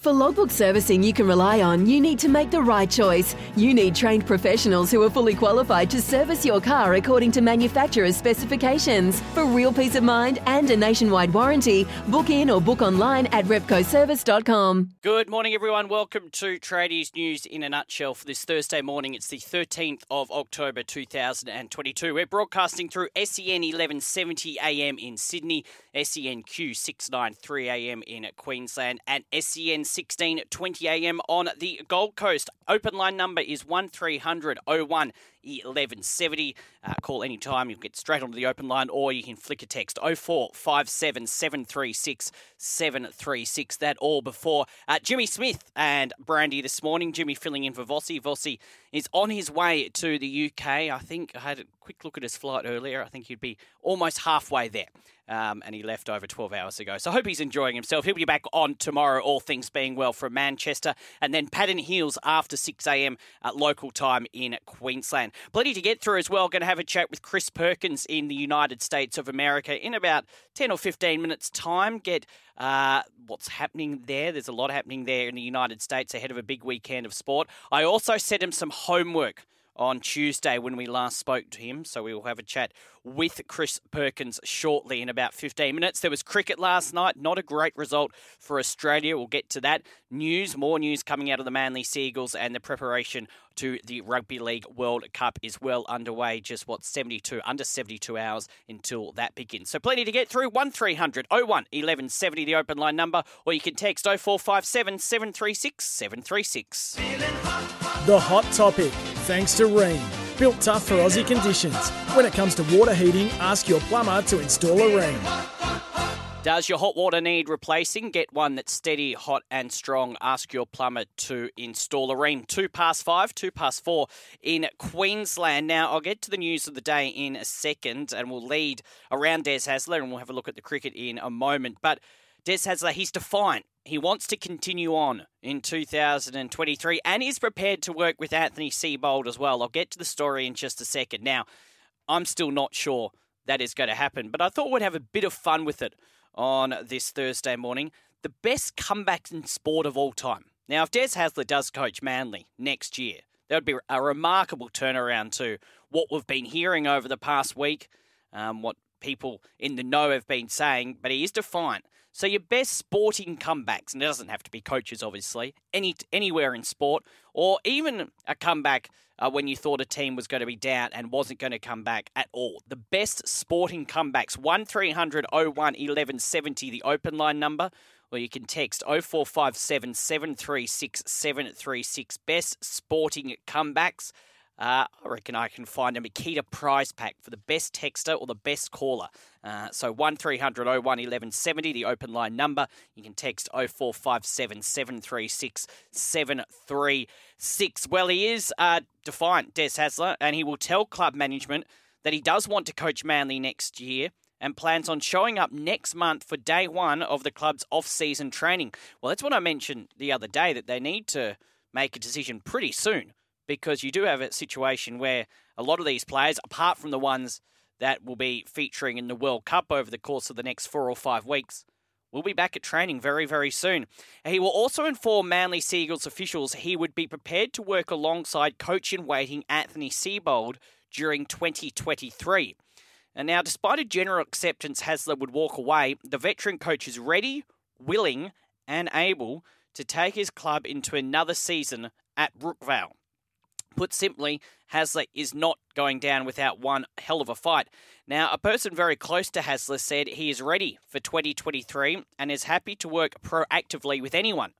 For logbook servicing you can rely on, you need to make the right choice. You need trained professionals who are fully qualified to service your car according to manufacturer's specifications. For real peace of mind and a nationwide warranty, book in or book online at repcoservice.com. Good morning, everyone. Welcome to Tradies News in a Nutshell for this Thursday morning. It's the 13th of October 2022. We're broadcasting through SEN 1170 AM in Sydney, SENQ 693 AM in Queensland, and SEN 1620 AM on the Gold Coast. Open line number is 1300 01 1170. Uh, call anytime. You'll get straight onto the open line or you can flick a text 0457 736 736. That all before uh, Jimmy Smith and Brandy this morning. Jimmy filling in for Vossi. Vossi is on his way to the UK. I think I had a quick look at his flight earlier. I think he'd be almost halfway there. Um, and he left over 12 hours ago. So I hope he's enjoying himself. He'll be back on tomorrow, all things being well, from Manchester. And then Paddon Hills after 6 a.m. at local time in Queensland. Plenty to get through as well. Going to have a chat with Chris Perkins in the United States of America in about 10 or 15 minutes' time. Get uh, what's happening there. There's a lot happening there in the United States ahead of a big weekend of sport. I also set him some homework on Tuesday when we last spoke to him. So we will have a chat with Chris Perkins shortly in about 15 minutes. There was cricket last night, not a great result for Australia. We'll get to that. News, more news coming out of the Manly Sea Eagles and the preparation to the Rugby League World Cup is well underway. Just what 72 under 72 hours until that begins. So plenty to get through. 1300 01 1170 the open line number or you can text 0457 736 736. The hot topic, thanks to Rheem. Built tough for Aussie conditions. When it comes to water heating, ask your plumber to install a Rheem. Does your hot water need replacing? Get one that's steady, hot, and strong. Ask your plumber to install a Rheem. Two past five, two past four in Queensland. Now, I'll get to the news of the day in a second, and we'll lead around Des Hasler, and we'll have a look at the cricket in a moment. But Des Hasler, he's defiant. He wants to continue on in 2023 and is prepared to work with Anthony Seibold as well. I'll get to the story in just a second. Now, I'm still not sure that is going to happen, but I thought we'd have a bit of fun with it on this Thursday morning. The best comeback in sport of all time. Now, if Des Hasler does coach Manly next year, that would be a remarkable turnaround to what we've been hearing over the past week, um, what people in the know have been saying, but he is defiant. So your best sporting comebacks, and it doesn't have to be coaches, obviously, any anywhere in sport, or even a comeback uh, when you thought a team was going to be down and wasn't going to come back at all. The best sporting comebacks, 1300 01 1170, the open line number, or you can text 0457 736 736. Best sporting comebacks. Uh, I reckon I can find a Makita prize pack for the best texter or the best caller. Uh, so 1300 01 1170, the open line number. You can text 0457 736 736. Well, he is uh, defiant, Des Hasler, and he will tell club management that he does want to coach Manly next year and plans on showing up next month for day one of the club's off season training. Well, that's what I mentioned the other day that they need to make a decision pretty soon because you do have a situation where a lot of these players, apart from the ones that will be featuring in the World Cup over the course of the next four or five weeks, will be back at training very, very soon. He will also inform Manly Sea Eagles officials he would be prepared to work alongside coach in waiting Anthony Seibold during 2023. And now, despite a general acceptance Hasler would walk away, the veteran coach is ready, willing, and able to take his club into another season at Brookvale. Put simply, Hasler is not going down without one hell of a fight. Now, a person very close to Hasler said he is ready for 2023 and is happy to work proactively with anyone.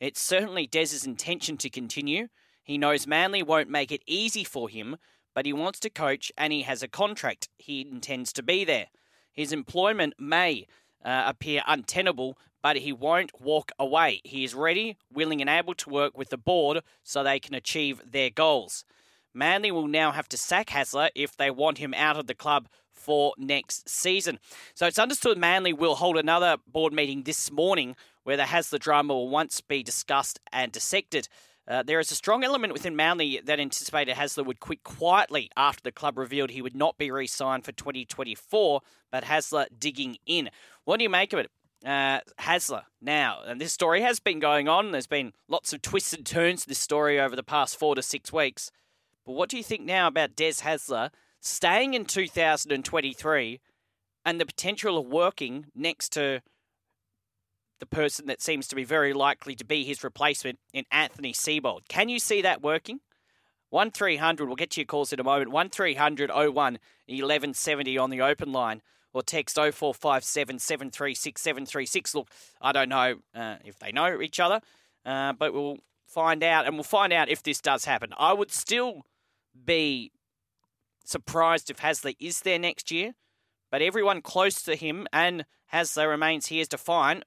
It's certainly Des's intention to continue. He knows Manly won't make it easy for him, but he wants to coach and he has a contract. He intends to be there. His employment may uh, appear untenable, but he won't walk away. He is ready, willing, and able to work with the board so they can achieve their goals. Manly will now have to sack Hasler if they want him out of the club for next season. So it's understood Manly will hold another board meeting this morning where the Hasler drama will once be discussed and dissected. Uh, there is a strong element within Manly that anticipated Hasler would quit quietly after the club revealed he would not be re signed for 2024, but Hasler digging in. What do you make of it? Uh, Hasler now, and this story has been going on. There's been lots of twists and turns to this story over the past four to six weeks. But what do you think now about Des Hasler staying in 2023 and the potential of working next to the person that seems to be very likely to be his replacement in Anthony Seibold. Can you see that working? 1300, we'll get to your calls in a moment. 1300 01 1170 on the open line or text 0457 736 736. Look, I don't know uh, if they know each other, uh, but we'll find out, and we'll find out if this does happen. I would still be surprised if Hasler is there next year, but everyone close to him and Hasler remains here to find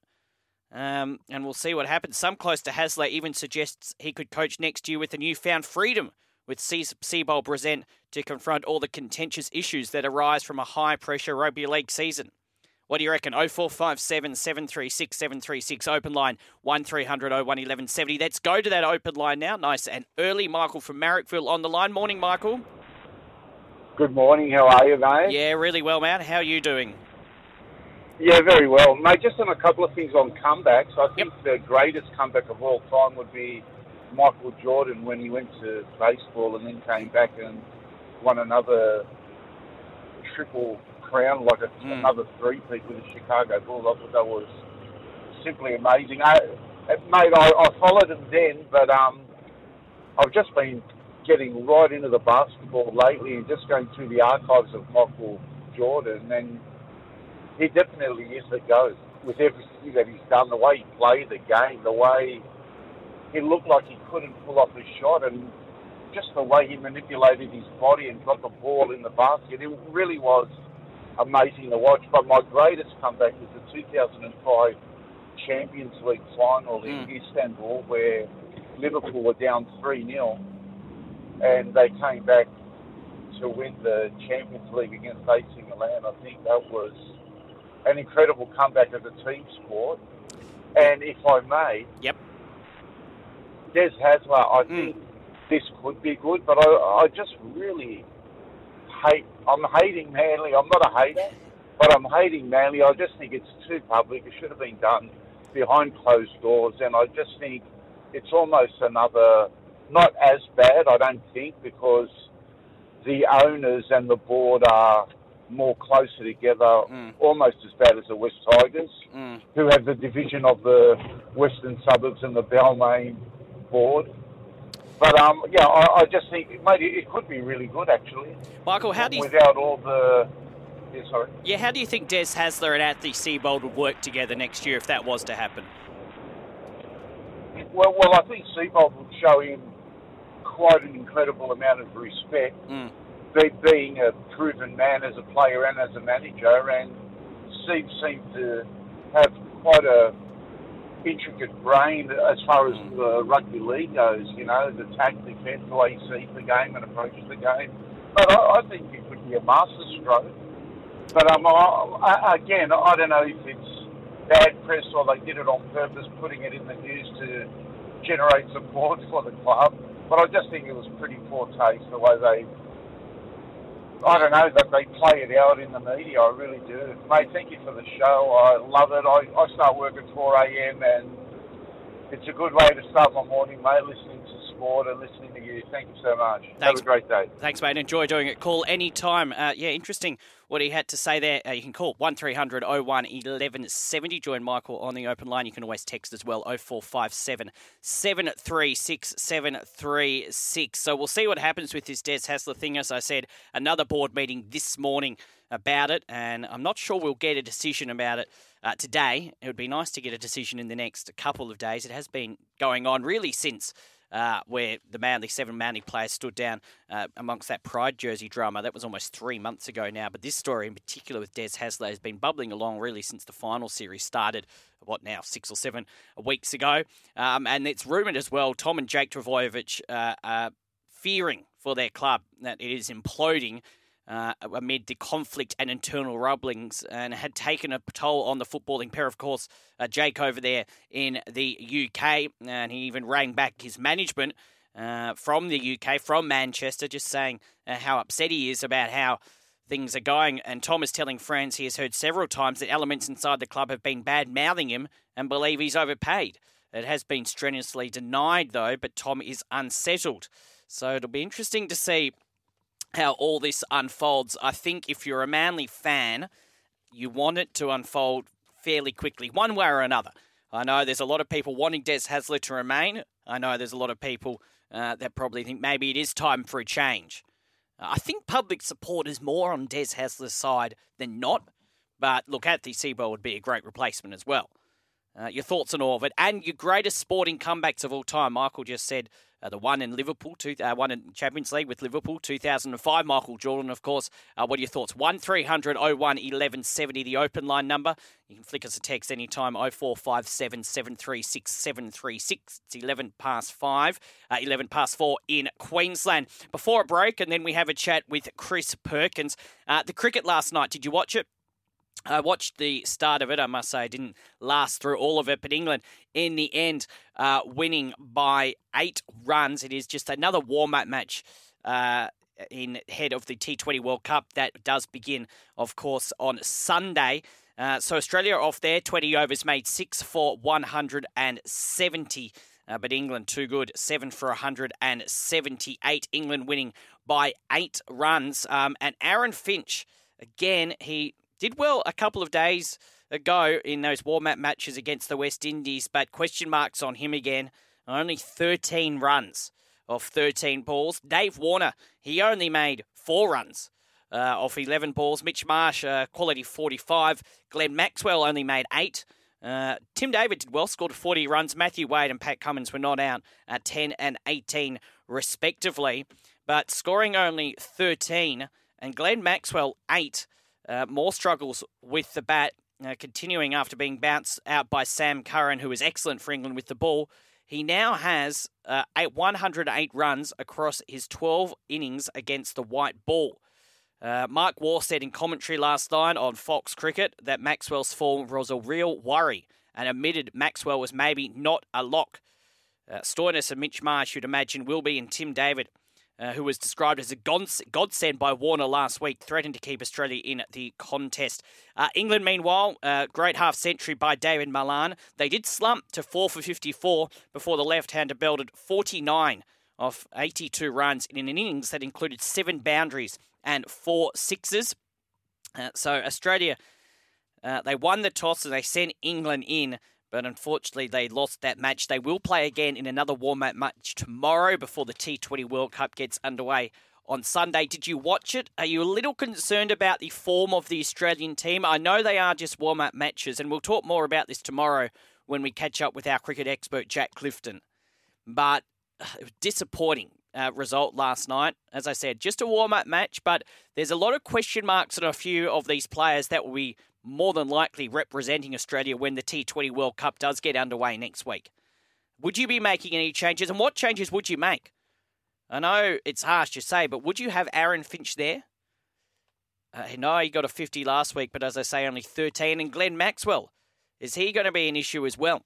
um, and we'll see what happens. Some close to Hasler even suggests he could coach next year with a newfound freedom with Seibold present to confront all the contentious issues that arise from a high pressure rugby league season. What do you reckon? 0457 736 736 open line 1300 01 1170. Let's go to that open line now. Nice and early. Michael from Marrickville on the line. Morning, Michael. Good morning. How are you, mate? Yeah, really well, man. How are you doing? Yeah, very well. Mate, just on a couple of things on comebacks. I think yep. the greatest comeback of all time would be Michael Jordan when he went to baseball and then came back and won another triple crown, like a, mm. another three-peat with the Chicago Bulls. I thought that was simply amazing. I, mate, I, I followed him then, but um, I've just been getting right into the basketball lately and just going through the archives of Michael Jordan and he definitely is the GOAT with everything that he's done, the way he played the game, the way he looked like he couldn't pull off a shot, and just the way he manipulated his body and got the ball in the basket. It really was amazing to watch. But my greatest comeback was the 2005 Champions League final in mm. Istanbul, where Liverpool were down 3 0, and they came back to win the Champions League against AC Milan. I think that was an incredible comeback as a team sport. And if I may, yep, Des Hasler, I mm. think this could be good, but I, I just really hate. I'm hating Manly. I'm not a hater, but I'm hating Manly. I just think it's too public. It should have been done behind closed doors, and I just think it's almost another. Not as bad, I don't think, because the owners and the board are more closer together, mm. almost as bad as the West Tigers, mm. who have the division of the western suburbs and the Balmain board. But um, yeah, I, I just think maybe it could be really good actually. Michael, how do you without all the yeah, sorry. Yeah, how do you think Des Hasler and Anthony Seibold would work together next year if that was to happen? Well, well, I think Seibold would show him quite an incredible amount of respect. Mm be, being a proven man as a player and as a manager, and Steve seemed to have quite a intricate brain as far as the rugby league goes. You know, the defence, the way he sees the game and approaches the game. But I, I think it would be a masterstroke. But um, I, again, I don't know if it's bad press or they did it on purpose, putting it in the news to generate support for the club. But I just think it was pretty poor taste the way they I don't know that they play it out in the media. I really do, mate. Thank you for the show. I love it. I, I start work at 4 a.m. and it's a good way to start my morning, mate. Listening to sport and listening to you. Thank you so much. Thanks. Have a great day. Thanks, mate. Enjoy doing it. Call anytime. Uh, yeah, interesting what he had to say there. Uh, you can call 1300 01 1170. Join Michael on the open line. You can always text as well 0457 736 736. So we'll see what happens with this Des Hasler thing. As I said, another board meeting this morning about it, and I'm not sure we'll get a decision about it uh, today. It would be nice to get a decision in the next couple of days. It has been going on really since uh, where the Manly seven Manly players stood down uh, amongst that Pride jersey drama. That was almost three months ago now. But this story in particular with Des Hasler has been bubbling along really since the final series started. What now, six or seven weeks ago? Um, and it's rumoured as well. Tom and Jake Trbojevic uh, are fearing for their club that it is imploding uh, amid the conflict and internal rumblings and had taken a toll on the footballing pair. Of course, uh, Jake over there in the UK, and he even rang back his management uh, from the UK, from Manchester, just saying uh, how upset he is about how things are going. And Tom is telling friends he has heard several times that elements inside the club have been bad mouthing him and believe he's overpaid. It has been strenuously denied, though, but Tom is unsettled. So it'll be interesting to see how all this unfolds. I think if you're a Manly fan, you want it to unfold fairly quickly, one way or another. I know there's a lot of people wanting Des Hasler to remain. I know there's a lot of people uh, that probably think maybe it is time for a change. I think public support is more on Des Hasler's side than not. But look, Anthony Seibold would be a great replacement as well. Uh, your thoughts on all of it and your greatest sporting comebacks of all time. Michael just said the one in Liverpool, two, uh, one in Champions League with Liverpool, 2005. Michael Jordan, of course. Uh, what are your thoughts? 1300 01 1170, the open line number. You can flick us a text anytime 0457 736 736. It's 11 past 5, uh, 11 past 4 in Queensland. Before a break, and then we have a chat with Chris Perkins. Uh, the cricket last night, did you watch it? I watched the start of it. I must say, I didn't last through all of it, but England, in the end, uh, winning by eight runs. It is just another warm up match. Uh, in head of the T20 World Cup that does begin, of course, on Sunday. Uh, so Australia off there, 20 overs made six for 170. Uh, but England too good, seven for 178. England winning by eight runs. Um, and Aaron Finch, again, he did well a couple of days ago in those warm-up matches against the West Indies, but question marks on him again. Only 13 runs of 13 balls. Dave Warner, he only made four runs uh, off 11 balls. Mitch Marsh, uh, quality 45. Glenn Maxwell only made eight. Uh, Tim David did well, scored 40 runs. Matthew Wade and Pat Cummins were not out at 10 and 18, respectively. But scoring only 13, and Glenn Maxwell, eight. Uh, more struggles with the bat, uh, continuing after being bounced out by Sam Curran, who was excellent for England with the ball. He now has uh, 108 runs across his 12 innings against the white ball. Uh, Mark Waugh said in commentary last night on Fox Cricket that Maxwell's form was a real worry and admitted Maxwell was maybe not a lock. Uh, and Mitch Marsh, you'd imagine, will be, and Tim David uh, who was described as a godsend by Warner last week, threatened to keep Australia in the contest. Uh, England, meanwhile, uh, great half century by David Malan. They did slump to 4 for 54 before the left hander belted 49 off 82 runs in an innings that included seven boundaries and four sixes. Uh, so Australia, uh, they won the toss and they sent England in but unfortunately they lost that match. They will play again in another warm-up match tomorrow before the T20 World Cup gets underway on Sunday. Did you watch it? Are you a little concerned about the form of the Australian team? I know they are just warm-up matches, and we'll talk more about this tomorrow when we catch up with our cricket expert Jack Clifton. But uh, disappointing uh, result last night. As I said, just a warm up match, but there's a lot of question marks on a few of these players that will be more than likely representing Australia when the T20 World Cup does get underway next week. Would you be making any changes? And what changes would you make? I know it's harsh to say, but would you have Aaron Finch there? Uh, no, he got a 50 last week, but as I say, only 13. And Glenn Maxwell, is he going to be an issue as well?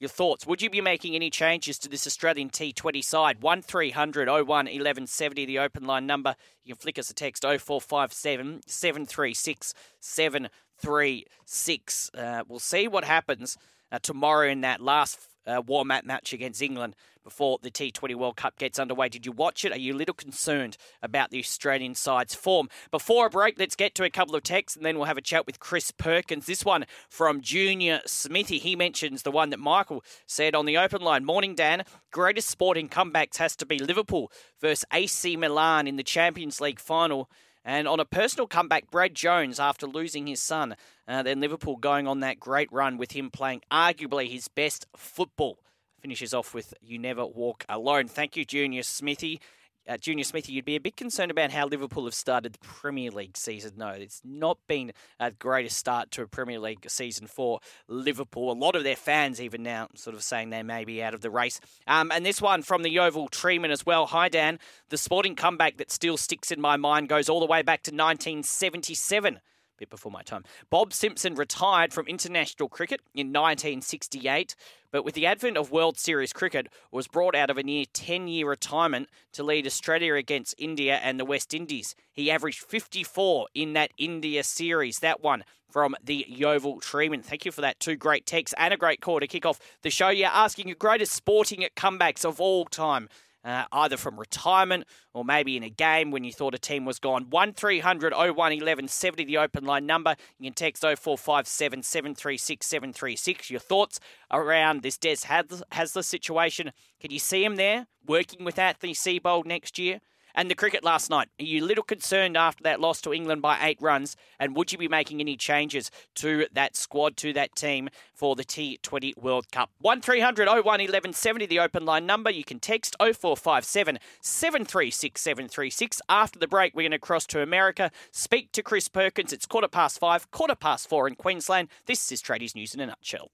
Your thoughts? Would you be making any changes to this Australian T20 side? 1300 01 1170, the open line number. You can flick us a text 0457 736 736. Uh, we'll see what happens uh, tomorrow in that last uh, warm up match against England before the T20 World Cup gets underway. Did you watch it? Are you a little concerned about the Australian side's form? Before a break, let's get to a couple of texts and then we'll have a chat with Chris Perkins. This one from Junior Smithy. He mentions the one that Michael said on the open line. Morning, Dan. Greatest sporting comebacks has to be Liverpool versus AC Milan in the Champions League final. And on a personal comeback, Brad Jones, after losing his son, uh, then Liverpool going on that great run with him playing arguably his best football finishes off with You Never Walk Alone. Thank you, Junior Smithy uh, Junior Smithy, you'd be a bit concerned about how Liverpool have started the Premier League season. No, it's not been a greatest start to a Premier League season for Liverpool. A lot of their fans even now sort of saying they may be out of the race. Um, and this one from the Oval Treeman as well. Hi, Dan. The sporting comeback that still sticks in my mind goes all the way back to 1977 bit before my time. Bob Simpson retired from international cricket in 1968, but with the advent of World Series cricket, was brought out of a near 10-year retirement to lead Australia against India and the West Indies. He averaged 54 in that India series. That one from the Yeovil Treeman. Thank you for that. Two great texts and a great call to kick off the show. You're asking your greatest sporting comebacks of all time uh, either from retirement or maybe in a game when you thought a team was gone. 1300 01 1170, the open line number. You can text 0457 736 736. Your thoughts around this Des Hasler situation. Can you see him there working with Anthony Seibold next year? And the cricket last night, are you a little concerned after that loss to England by eight runs? And would you be making any changes to that squad, to that team for the T20 World Cup? 1300 01 1170, the open line number. You can text 0457 736 736. After the break, we're going to cross to America, speak to Chris Perkins. It's quarter past five, quarter past four in Queensland. This is Tradies News in a nutshell.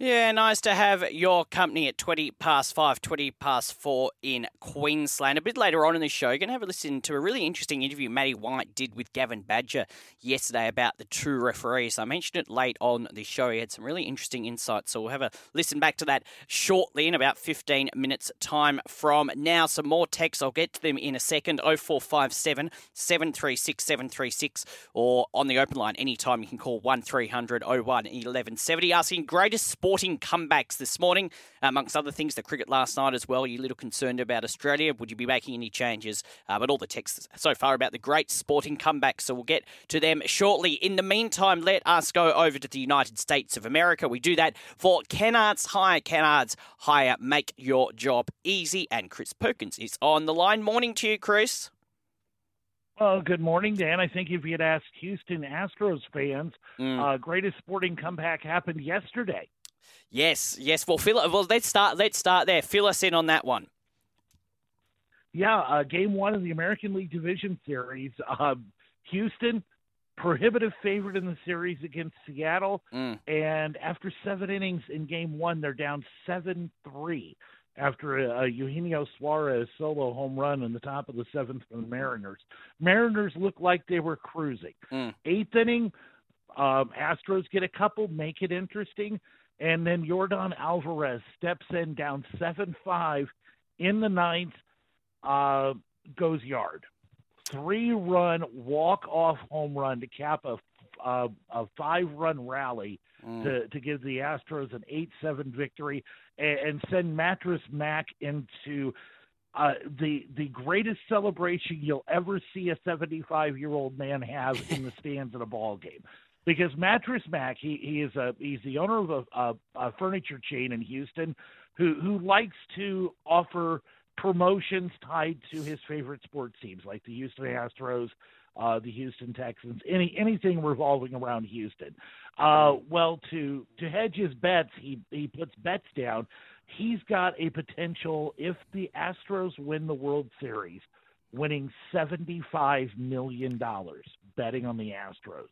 Yeah, nice to have your company at 20 past 5, 20 past 4 in Queensland. A bit later on in the show, you're going to have a listen to a really interesting interview Matty White did with Gavin Badger yesterday about the two referees. I mentioned it late on the show. He had some really interesting insights, so we'll have a listen back to that shortly in about 15 minutes' time from now. Some more texts, I'll get to them in a second 0457 736 736 or on the open line anytime you can call 1300 01 1170 asking greatest sport sporting comebacks this morning, amongst other things. The cricket last night as well. Are you a little concerned about Australia? Would you be making any changes? Uh, but all the texts so far about the great sporting comebacks, so we'll get to them shortly. In the meantime, let us go over to the United States of America. We do that for Kennards Hire. Kennards Hire, make your job easy. And Chris Perkins is on the line. Morning to you, Chris. Well, good morning, Dan. I think if you had asked Houston Astros fans, mm. uh, greatest sporting comeback happened yesterday. Yes, yes. Well, fill, well, let's start. Let's start there. Fill us in on that one. Yeah, uh, game one of the American League Division Series. Uh, Houston, prohibitive favorite in the series against Seattle, mm. and after seven innings in game one, they're down seven three after a, a Eugenio Suarez solo home run in the top of the seventh for the Mariners. Mariners look like they were cruising. Mm. Eighth inning, um, Astros get a couple, make it interesting. And then Yordan Alvarez steps in down 7 5 in the ninth, uh, goes yard. Three run walk off home run to cap a, uh, a five run rally mm. to, to give the Astros an 8 7 victory and, and send Mattress Mac into. Uh, the the greatest celebration you'll ever see a 75 year old man have in the stands at a ball game because Mattress Mac, he he is a he's the owner of a, a, a furniture chain in Houston, who who likes to offer promotions tied to his favorite sports teams like the Houston Astros, uh, the Houston Texans, any anything revolving around Houston. Uh, well, to to hedge his bets, he he puts bets down. He's got a potential if the Astros win the World Series, winning seventy five million dollars betting on the Astros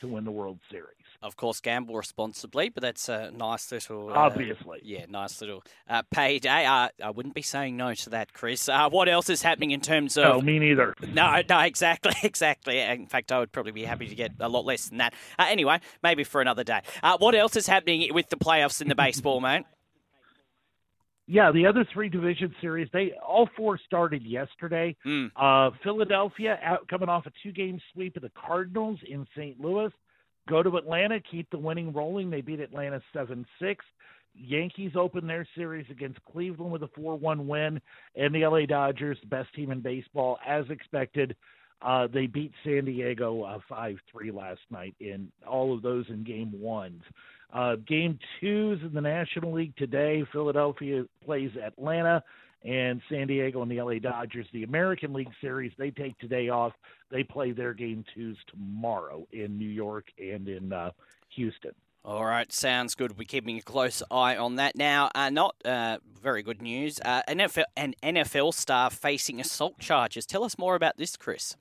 to win the World Series. Of course, gamble responsibly, but that's a nice little. Uh, Obviously. Yeah, nice little uh, payday. Uh, I wouldn't be saying no to that, Chris. Uh, what else is happening in terms of. No, me neither. No, no, exactly, exactly. In fact, I would probably be happy to get a lot less than that. Uh, anyway, maybe for another day. Uh, what else is happening with the playoffs in the baseball, mate? Yeah, the other three division series, they all four started yesterday. Mm. Uh, Philadelphia out, coming off a two game sweep of the Cardinals in St. Louis. Go to Atlanta, keep the winning rolling. They beat Atlanta seven six. Yankees open their series against Cleveland with a four one win, and the LA Dodgers, best team in baseball, as expected. Uh, they beat San Diego uh, five uh, three last night in all of those in game ones. Uh, game twos in the National League today. Philadelphia plays Atlanta and San Diego and the LA Dodgers. The American League Series, they take today off. They play their game twos tomorrow in New York and in uh, Houston. All right, sounds good. We're keeping a close eye on that. Now, uh, not uh, very good news. Uh, NFL, an NFL star facing assault charges. Tell us more about this, Chris.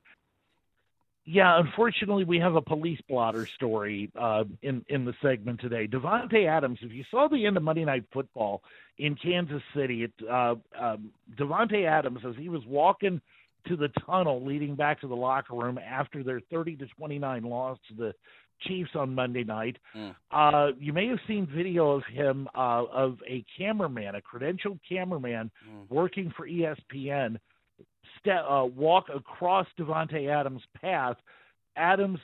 Yeah, unfortunately, we have a police blotter story uh, in in the segment today. Davante Adams. If you saw the end of Monday Night Football in Kansas City, it, uh, um, Davante Adams, as he was walking to the tunnel leading back to the locker room after their 30 to 29 loss to the Chiefs on Monday night. Mm. Uh, you may have seen video of him uh, of a cameraman, a credentialed cameraman, mm. working for ESPN step, uh, walk across Davante Adams' path. Adams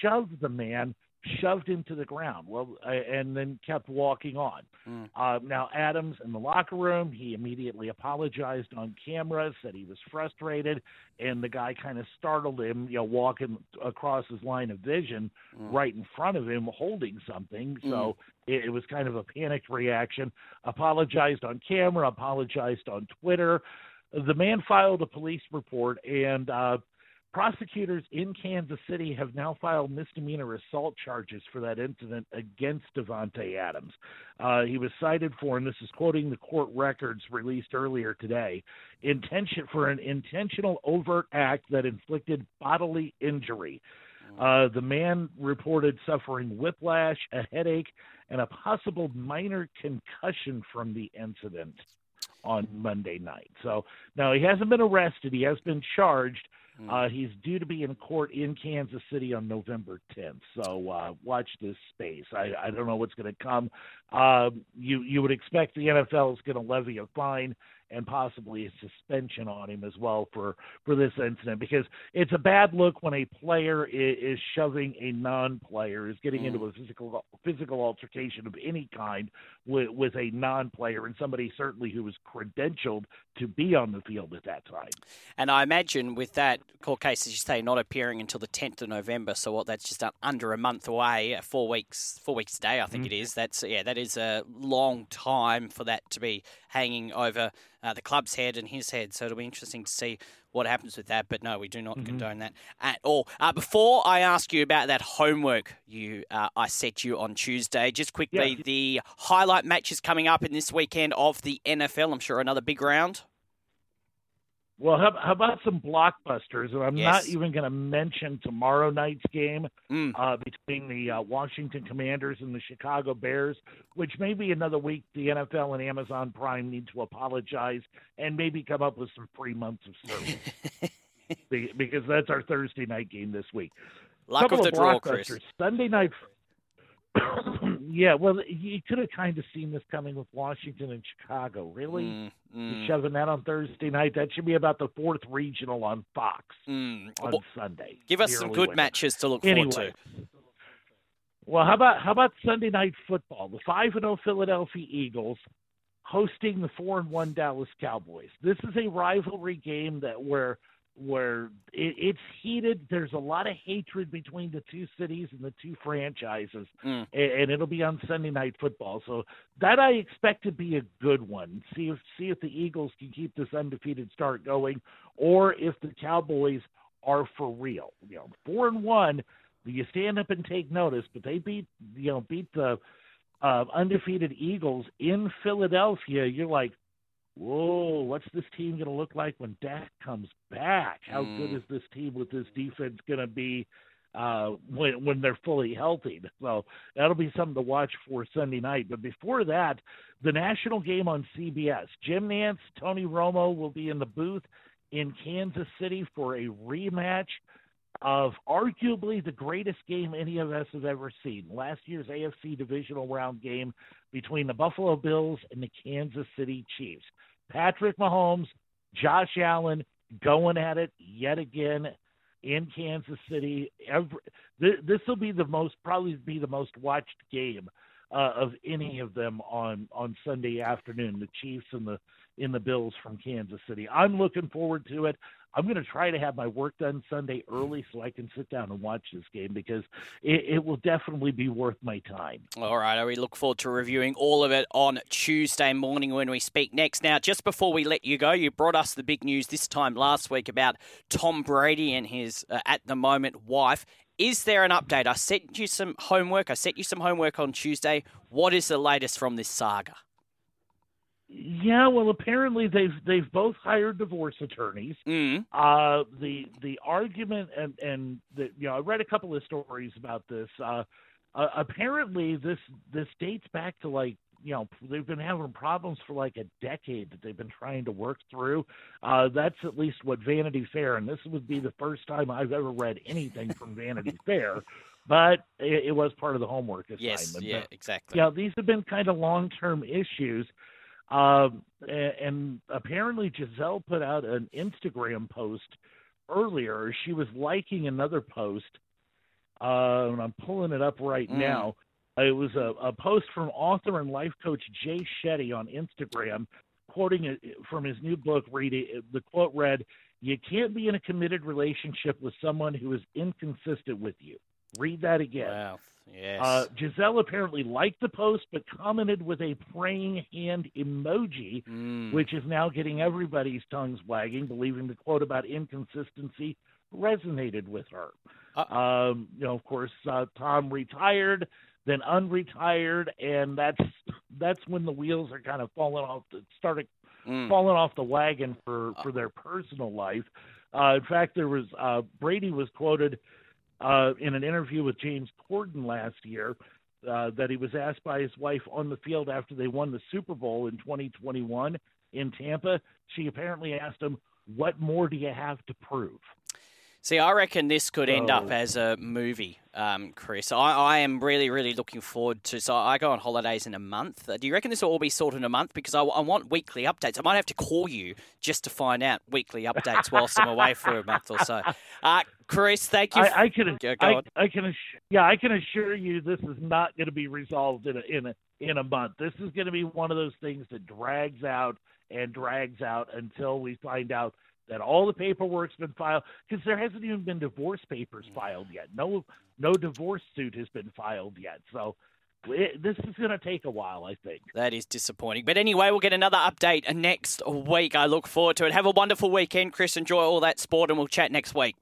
shoved the man, shoved him to the ground. Well, uh, and then kept walking on. Mm. Uh, now Adams in the locker room, he immediately apologized on camera, said he was frustrated, and the guy kind of startled him, you know, walking across his line of vision, mm. right in front of him, holding something. Mm. So it, it was kind of a panicked reaction. Apologized on camera, apologized on Twitter. The man filed a police report, and uh, prosecutors in Kansas City have now filed misdemeanor assault charges for that incident against Davante Adams. Uh, he was cited for, and this is quoting the court records released earlier today, intention for an intentional overt act that inflicted bodily injury. Uh, the man reported suffering whiplash, a headache, and a possible minor concussion from the incident on Monday night. So now he hasn't been arrested. He has been charged. Hmm. Uh, he's due to be in court in Kansas City on November 10th. So uh, watch this space. I, I don't know what's going to come. Uh, you you would expect the NFL is going to levy a fine and possibly a suspension on him as well for for this incident because it's a bad look when a player is, is shoving a non-player is getting mm. into a physical physical altercation of any kind with with a non-player and somebody certainly who was credentialed to be on the field at that time. And I imagine with that court case, as you say, not appearing until the 10th of November, so what that's just under a month away, four weeks, four weeks today, I think mm. it is. That's yeah, that is a long time for that to be hanging over uh, the club's head and his head. So it'll be interesting to see what happens with that. But no, we do not mm-hmm. condone that at all. Uh, before I ask you about that homework you uh, I set you on Tuesday, just quickly, yeah. the highlight matches coming up in this weekend of the NFL. I'm sure another big round. Well, how, how, about some blockbusters? And I'm yes. not even going to mention tomorrow night's game mm. uh, between the uh, Washington Commanders and the Chicago Bears, which may be another week the NFL and Amazon Prime need to apologize and maybe come up with some free months of service. because that's our Thursday night game this week. Luck of the draw, Chris. Sunday night yeah, well, you could have kind of seen this coming with Washington and Chicago. Really, mm, mm. shoving that on Thursday night. That should be about the fourth regional on Fox mm. on well, Sunday. Give us some good matches to look anyway, forward to. Well, how about how about Sunday night football? The five and zero oh Philadelphia Eagles hosting the four and one Dallas Cowboys. This is a rivalry game that where where it, it's heated. There's a lot of hatred between the two cities and the two franchises, mm. and, and, it'll be on Sunday Night Football. So that I expect to be a good one. See if see if the Eagles can keep this undefeated start going, or if the Cowboys are for real. You know, four and one. You stand up and take notice, but they beat you know beat the uh, undefeated Eagles in Philadelphia. You're like, whoa, what's this team going to look like when Dak comes back? How mm. good is this team with this defense going to be uh, when when they're fully healthy? So that'll be something to watch for Sunday night. But before that, the national game on CBS. Jim Nantz, Tony Romo will be in the booth in Kansas City for a rematch of arguably the greatest game any of us have ever seen. Last year's AFC divisional round game between the Buffalo Bills and the Kansas City Chiefs. Patrick Mahomes, Josh Allen going at it yet again in Kansas City. Every, this will be the most probably be the most watched game uh, of any of them on on Sunday afternoon. The Chiefs and the in the Bills from Kansas City. I'm looking forward to it. I'm going to try to have my work done Sunday early so I can sit down and watch this game because it, it, will definitely be worth my time. All right. I we look forward to reviewing all of it on Tuesday morning when we speak next. Now, just before we let you go, you brought us the big news this time last week about Tom Brady and his, uh, at the moment, wife. Is there an update? I sent you some homework. I sent you some homework on Tuesday. What is the latest from this saga? Yeah, well, apparently they've they've both hired divorce attorneys. Mm. Uh, the the argument and and the, you know I read a couple of stories about this. Uh, uh, apparently this this dates back to like you know they've been having problems for like a decade that they've been trying to work through. Uh, that's at least what Vanity Fair, and this would be the first time I've ever read anything from Vanity Fair. But it, it, was part of the homework assignment. Yes, yeah, but, exactly. Yeah, these have been kind of long term issues. Um, and, and apparently Gisele put out an Instagram post earlier. She was liking another post, uh, and I'm pulling it up right mm. now. It was a, a post from author and life coach Jay Shetty on Instagram, quoting it from his new book. Reading the quote read, "You can't be in a committed relationship with someone who is inconsistent with you." Read that again. Wow. Yes. Uh, Gisele apparently liked the post, but commented with a praying hand emoji, mm. which is now getting everybody's tongues wagging, believing the quote about inconsistency resonated with her. Uh- um, you know, of course, uh, Tom retired, then unretired, and that's that's when the wheels are kind of falling off, the, started mm. falling off the wagon for for their personal life. Uh, in fact, there was uh, Brady was quoted uh, in an interview with James Corden last year uh, that he was asked by his wife on the field after they won the Super Bowl in 2021 in Tampa. She apparently asked him, "What more do you have to prove?" See, I reckon this could end up as a movie, um, Chris. I, I, am really, really looking forward to. So I go on holidays in a month. Uh, do you reckon this will all be sorted in a month? Because I, I, want weekly updates. I might have to call you just to find out weekly updates whilst I'm away for a month or so. Uh, Chris, thank you. I, I can, go, I, I, can, yeah, I can assure you this is not going to be resolved in a in a in a month. This is going to be one of those things that drags out and drags out until we find out that all the paperwork's been filed because there hasn't even been divorce papers mm. filed yet. No, no divorce suit has been filed yet. So it, this is going to take a while, I think. That is disappointing. But anyway, we'll get another update next week. I look forward to it. Have a wonderful weekend, Chris. Enjoy all that sport, and we'll chat next week.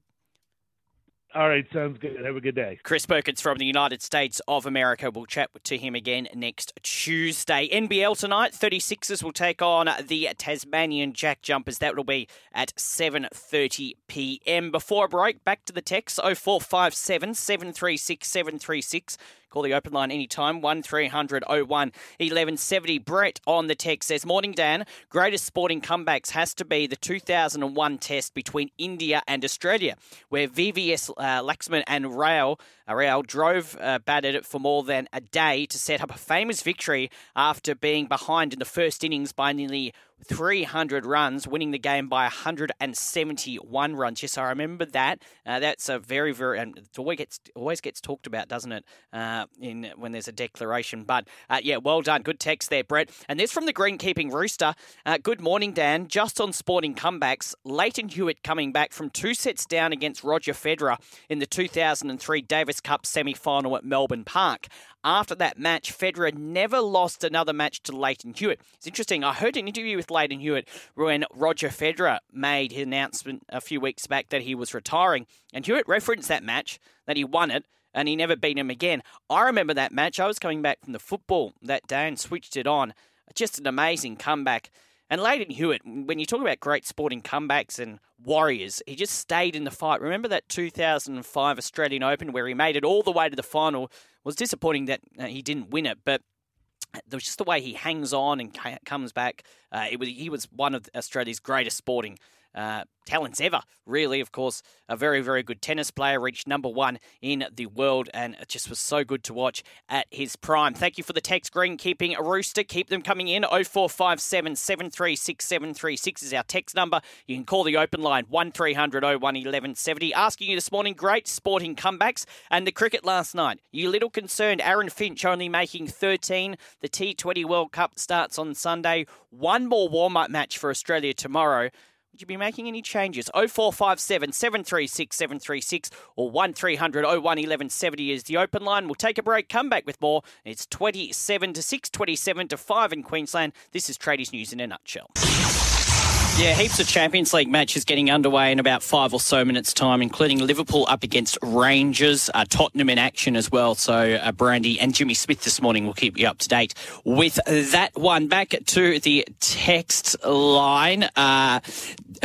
All right, sounds good. Have a good day. Chris Perkins from the United States of America. We'll chat to him again next Tuesday. NBL tonight, 36ers will take on the Tasmanian Jack Jumpers. That will be at 7.30 p.m. Before a break, back to the text 0457 736 736. Call the open line anytime, 1300 01 1170. Brett on the text says, Morning, Dan. Greatest sporting comebacks has to be the 2001 test between India and Australia, where VVS uh, Laxman and Rahul, uh, Rahul Dravid uh, batted for more than a day to set up a famous victory after being behind in the first innings by nearly 300 runs, winning the game by 171 runs. Yes, I remember that. Uh, that's a very, very, and it always gets always gets talked about, doesn't it? Uh, in when there's a declaration. But uh, yeah, well done, good text there, Brett. And this from the greenkeeping rooster. Uh, good morning, Dan. Just on sporting comebacks, Lleyton Hewitt coming back from two sets down against Roger Federer in the 2003 Davis Cup semi-final at Melbourne Park. After that match, Federer never lost another match to Lleyton Hewitt. It's interesting. I heard an interview with Lleyton Hewitt when Roger Federer made his announcement a few weeks back that he was retiring, and Hewitt referenced that match, that he won it, and he never beat him again. I remember that match. I was coming back from the football that day and switched it on. Just an amazing comeback. And Lleyton Hewitt, when you talk about great sporting comebacks and warriors, he just stayed in the fight. Remember that 2005 Australian Open where he made it all the way to the final? It was disappointing that he didn't win it, but there was just the way he hangs on and comes back. Uh, it was he was one of Australia's greatest sporting uh, talents ever, really. Of course, a very, very good tennis player, reached number one in the world, and it just was so good to watch at his prime. Thank you for the text, Green Keeping a Rooster. Keep them coming in. 0457 736 736 is our text number. You can call the open line 1300 01 1170. Asking you this morning, great sporting comebacks and the cricket last night. You little concerned, Aaron Finch only making 13. The T20 World Cup starts on Sunday. One more warm up match for Australia tomorrow. Would you be making any changes? 0457 736 736 or 1300 01 1170 is the open line. We'll take a break, come back with more. It's 27 to 6, 27 to 5 in Queensland. This is Tradies News in a nutshell. Yeah, heaps of Champions League matches getting underway in about five or so minutes' time, including Liverpool up against Rangers, uh, Tottenham in action as well. So, uh, Brandy and Jimmy Smith this morning will keep you up to date with that one. Back to the text line. Uh,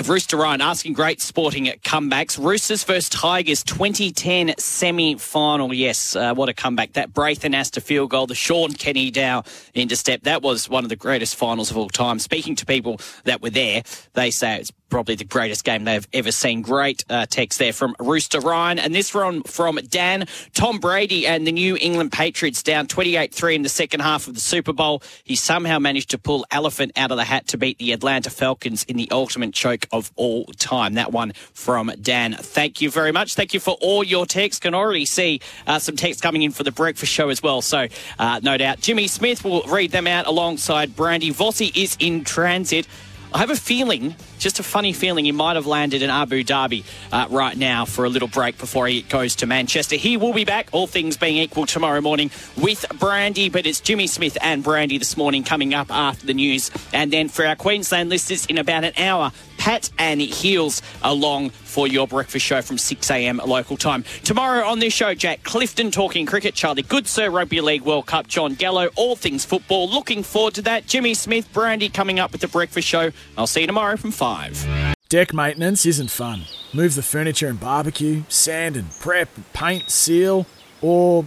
Rooster Ryan asking great sporting comebacks. Roosters versus Tigers 2010 semi final. Yes, uh, what a comeback. That Braith Anasta field goal, the Shaun Kenny-Dowall intercept. That was one of the greatest finals of all time. Speaking to people that were there, they say it's probably the greatest game they've ever seen. Great uh, text there from Rooster Ryan. And this from, from Dan. Tom Brady and the New England Patriots down 28 3 in the second half of the Super Bowl. He somehow managed to pull elephant out of the hat to beat the Atlanta Falcons in the ultimate choke of all time. That one from Dan. Thank you very much. Thank you for all your texts. Can already see uh, some texts coming in for the breakfast show as well. So, uh, no doubt, Jimmy Smith will read them out alongside Brandy. Vossi is in transit. I have a feeling, just a funny feeling, he might have landed in Abu Dhabi uh, right now for a little break before he goes to Manchester. He will be back, all things being equal, tomorrow morning with Brandy. But it's Jimmy Smith and Brandy this morning coming up after the news. And then for our Queensland listeners, in about an hour, Pat and Heals along for your breakfast show from 6 a.m. local time. Tomorrow on this show, Jack Clifton talking cricket, Charlie Goodsir Rugby League World Cup, John Gallo, all things football. Looking forward to that. Jimmy Smith, Brandy coming up with the breakfast show. I'll see you tomorrow from 5. Deck maintenance isn't fun. Move the furniture and barbecue, sand and prep, paint, seal, or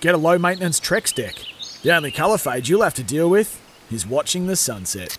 get a low maintenance Trex deck. The only colour fade you'll have to deal with is watching the sunset.